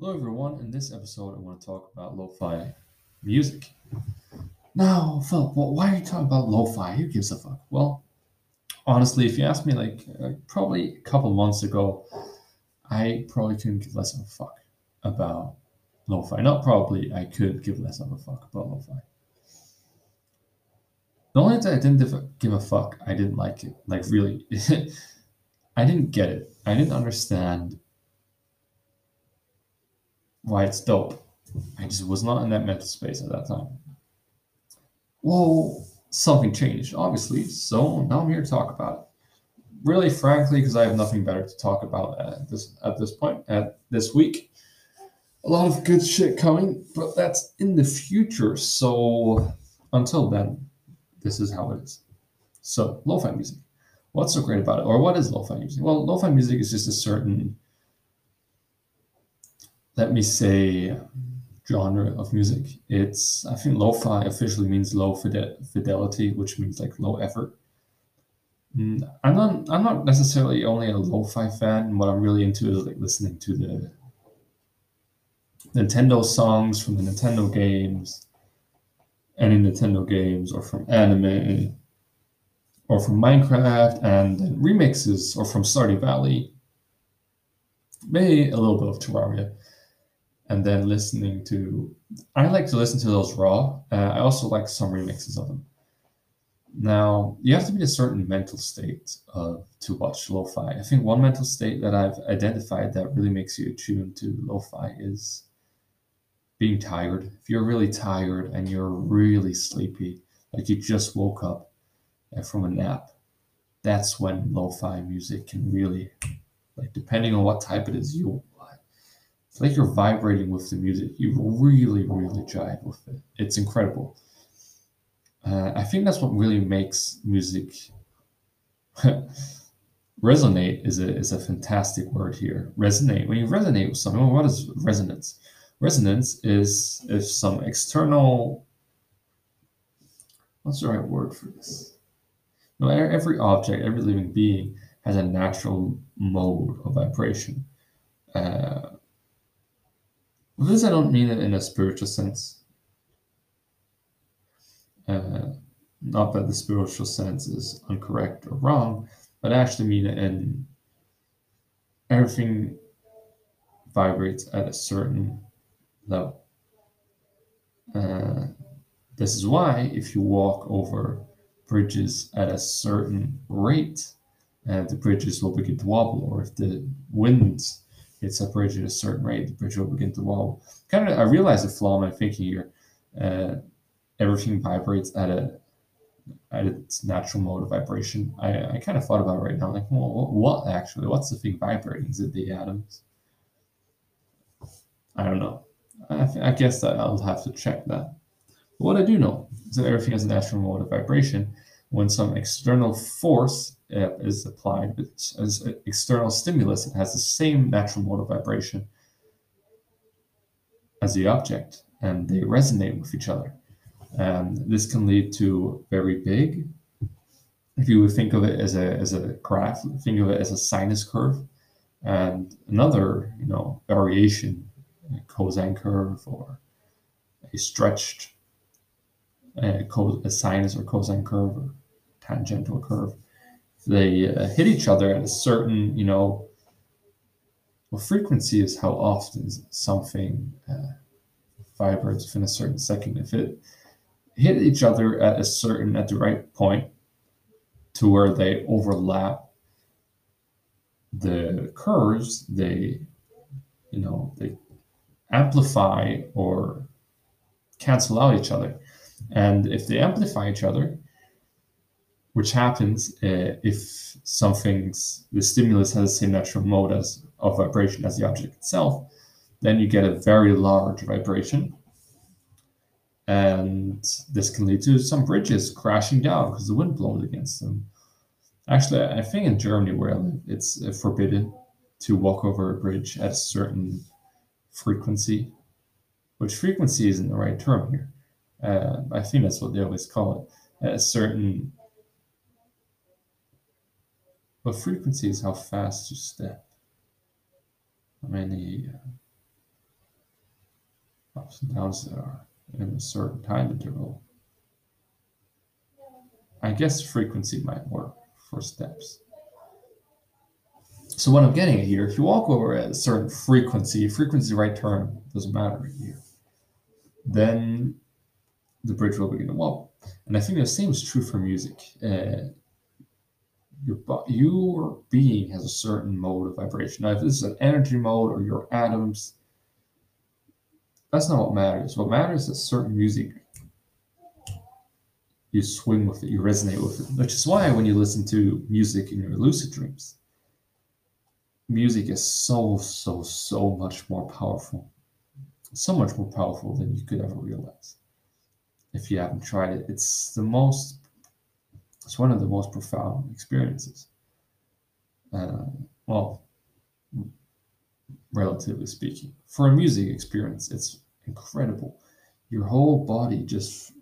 Hello, everyone. In this episode, I want to talk about lo-fi music. Now, Philip, well, why are you talking about lo-fi? Who gives a fuck? Well, honestly, if you asked me, like uh, probably a couple months ago, I probably couldn't give less of a fuck about lo-fi. Not probably, I could give less of a fuck about lo-fi. The only time I didn't give a fuck, I didn't like it. Like really, I didn't get it. I didn't understand why it's dope. I just was not in that mental space at that time. Well, something changed, obviously. So now I'm here to talk about it. Really, frankly, because I have nothing better to talk about at this at this point at this week. A lot of good shit coming, but that's in the future. So until then, this is how it is. So lo-fi music. What's so great about it, or what is lo-fi music? Well, lo-fi music is just a certain let me say genre of music. It's I think lo-fi officially means low fidelity, which means like low effort. Mm, I'm not I'm not necessarily only a lo-fi fan. What I'm really into is like listening to the Nintendo songs from the Nintendo games, any Nintendo games, or from anime, or from Minecraft, and then remixes, or from Stardew Valley. Maybe a little bit of Terraria and then listening to i like to listen to those raw. Uh, i also like some remixes of them. Now you have to be a certain mental state uh, to watch lo-fi. I think one mental state that i've identified that really makes you attuned to lo-fi is being tired. If you're really tired and you're really sleepy like you just woke up uh, from a nap that's when lo-fi music can really like depending on what type it is you it's like you're vibrating with the music. You really, really jive with it. It's incredible. Uh, I think that's what really makes music resonate. is a is a fantastic word here. Resonate. When you resonate with something, what is resonance? Resonance is if some external. What's the right word for this? No, every object, every living being has a natural mode of vibration. Uh, with this, I don't mean it in a spiritual sense. Uh, not that the spiritual sense is incorrect or wrong, but I actually mean it in everything vibrates at a certain level. Uh, this is why if you walk over bridges at a certain rate, uh, the bridges will begin to wobble, or if the winds it's separated at a certain rate, the bridge will begin to wobble. Kind of, I realize the flaw in my thinking here. Uh, everything vibrates at a at its natural mode of vibration. I, I kind of thought about it right now, like, well, what actually? What's the thing vibrating? Is it the atoms? I don't know. I, I guess that I'll have to check that. But what I do know is that everything has a natural mode of vibration. When some external force uh, is applied as external stimulus, it has the same natural mode of vibration as the object, and they resonate with each other. And this can lead to very big. If you think of it as a as a graph, think of it as a sinus curve, and another you know variation, a cosine curve or a stretched a, a sinus or cosine curve or tangential curve they uh, hit each other at a certain, you know, well, frequency is how often something uh, vibrates within a certain second. If it hit each other at a certain, at the right point to where they overlap the curves, they, you know, they amplify or cancel out each other. And if they amplify each other, which happens uh, if something's the stimulus has the same natural mode as of vibration as the object itself, then you get a very large vibration. And this can lead to some bridges crashing down because the wind blows against them. Actually, I think in Germany where I live, it's uh, forbidden to walk over a bridge at a certain frequency, which frequency isn't the right term here. Uh, I think that's what they always call it. At a certain frequency is how fast you step. How many, uh, ups and downs there are in a certain time interval. I guess frequency might work for steps. So what I'm getting at here, if you walk over at a certain frequency, frequency right term doesn't matter here, then the bridge will begin to wobble. And I think the same is true for music. Uh, your your being has a certain mode of vibration. Now, if this is an energy mode or your atoms, that's not what matters. What matters is certain music you swing with it, you resonate with it. Which is why when you listen to music in your lucid dreams, music is so, so, so much more powerful. So much more powerful than you could ever realize. If you haven't tried it, it's the most, it's one of the most profound experiences. Uh, well, relatively speaking. For a music experience, it's incredible. Your whole body just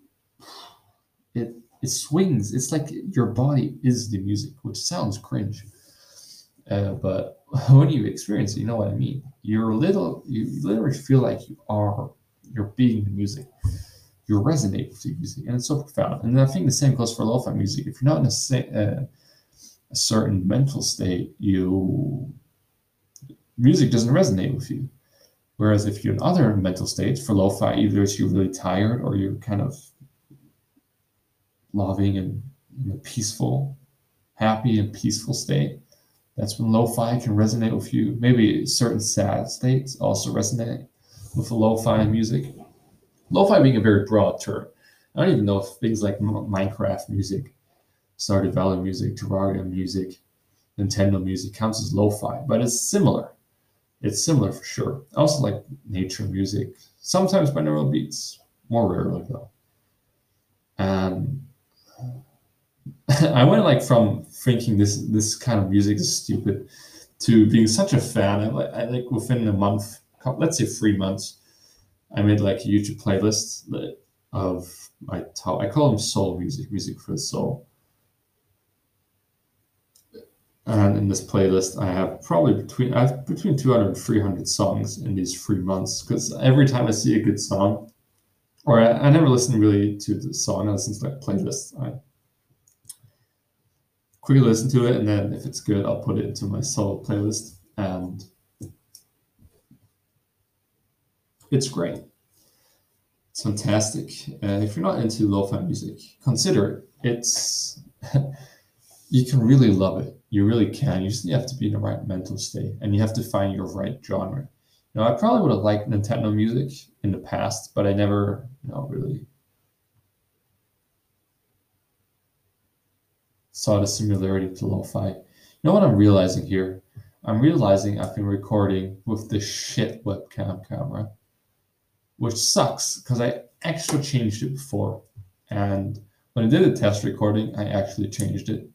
it it swings. It's like your body is the music, which sounds cringe. Uh, but when you experience it, you know what I mean. You're little, you literally feel like you are, you're being the music. You resonate with the music, and it's so profound. And I think the same goes for lo-fi music. If you're not in a, uh, a certain mental state, you music doesn't resonate with you. Whereas if you're in other mental states for lo-fi, either it's you're really tired or you're kind of loving and in a peaceful, happy and peaceful state, that's when lo-fi can resonate with you. Maybe certain sad states also resonate with the lo-fi music. Lo-fi being a very broad term. I don't even know if things like Minecraft music, Stardew Valley music, Terraria music, Nintendo music counts as lo-fi, but it's similar. It's similar for sure. I also like nature music, sometimes binaural beats, more rarely though. Um, I went like from thinking this this kind of music is stupid to being such a fan. I, I like within a month, let's say three months, I made like a YouTube playlist of my top. I call them soul music, music for the soul. And in this playlist, I have probably between I have between 200 and 300 songs in these three months. Because every time I see a good song, or I, I never listen really to the song, I listen to like playlists. I quickly listen to it, and then if it's good, I'll put it into my solo playlist. And it's great. It's fantastic. And if you're not into lo-fi music, consider it. It's you can really love it. You really can. You just have to be in the right mental state, and you have to find your right genre. Know, I probably would have liked Nintendo music in the past, but I never, you know, really saw the similarity to lo-fi. You know what I'm realizing here? I'm realizing I've been recording with this shit webcam camera, which sucks because I actually changed it before. And when I did a test recording, I actually changed it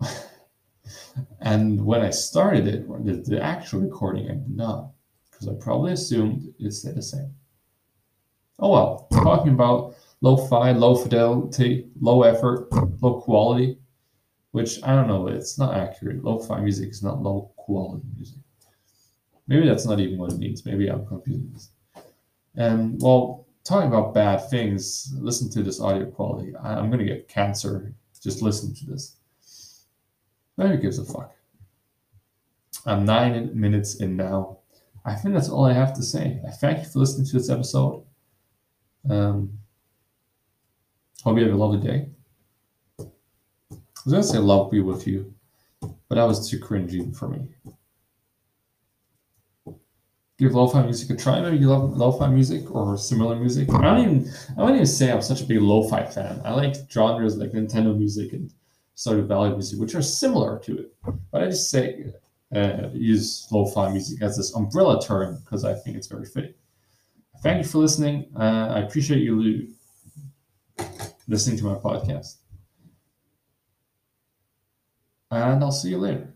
and when I started it, the, actual recording, I did not, because I probably assumed it stayed the same. Oh well, talking about low-fi, low fidelity, low effort, low quality, which I don't know, it's not accurate. Lo-fi music is not low quality music. Maybe that's not even what it means. Maybe I'm confusing this. And well, talking about bad things, listen to this audio quality. I'm going to get cancer just listen to this. Nobody gives a fuck. I'm nine minutes in now. I think that's all I have to say. I thank you for listening to this episode. Um, hope you have a lovely day. I was gonna say love be with you, but that was too cringy for me. Give lo-fi music a try. Maybe you love lo-fi music or similar music. I don't even I don't even say I'm such a big lo-fi fan. I like genres like Nintendo music and Stardew Valley music, which are similar to it. But I just say uh, use lo-fi music as this umbrella term because I think it's very fitting. Thank you for listening. Uh, I appreciate you listening to my podcast. And I'll see you later.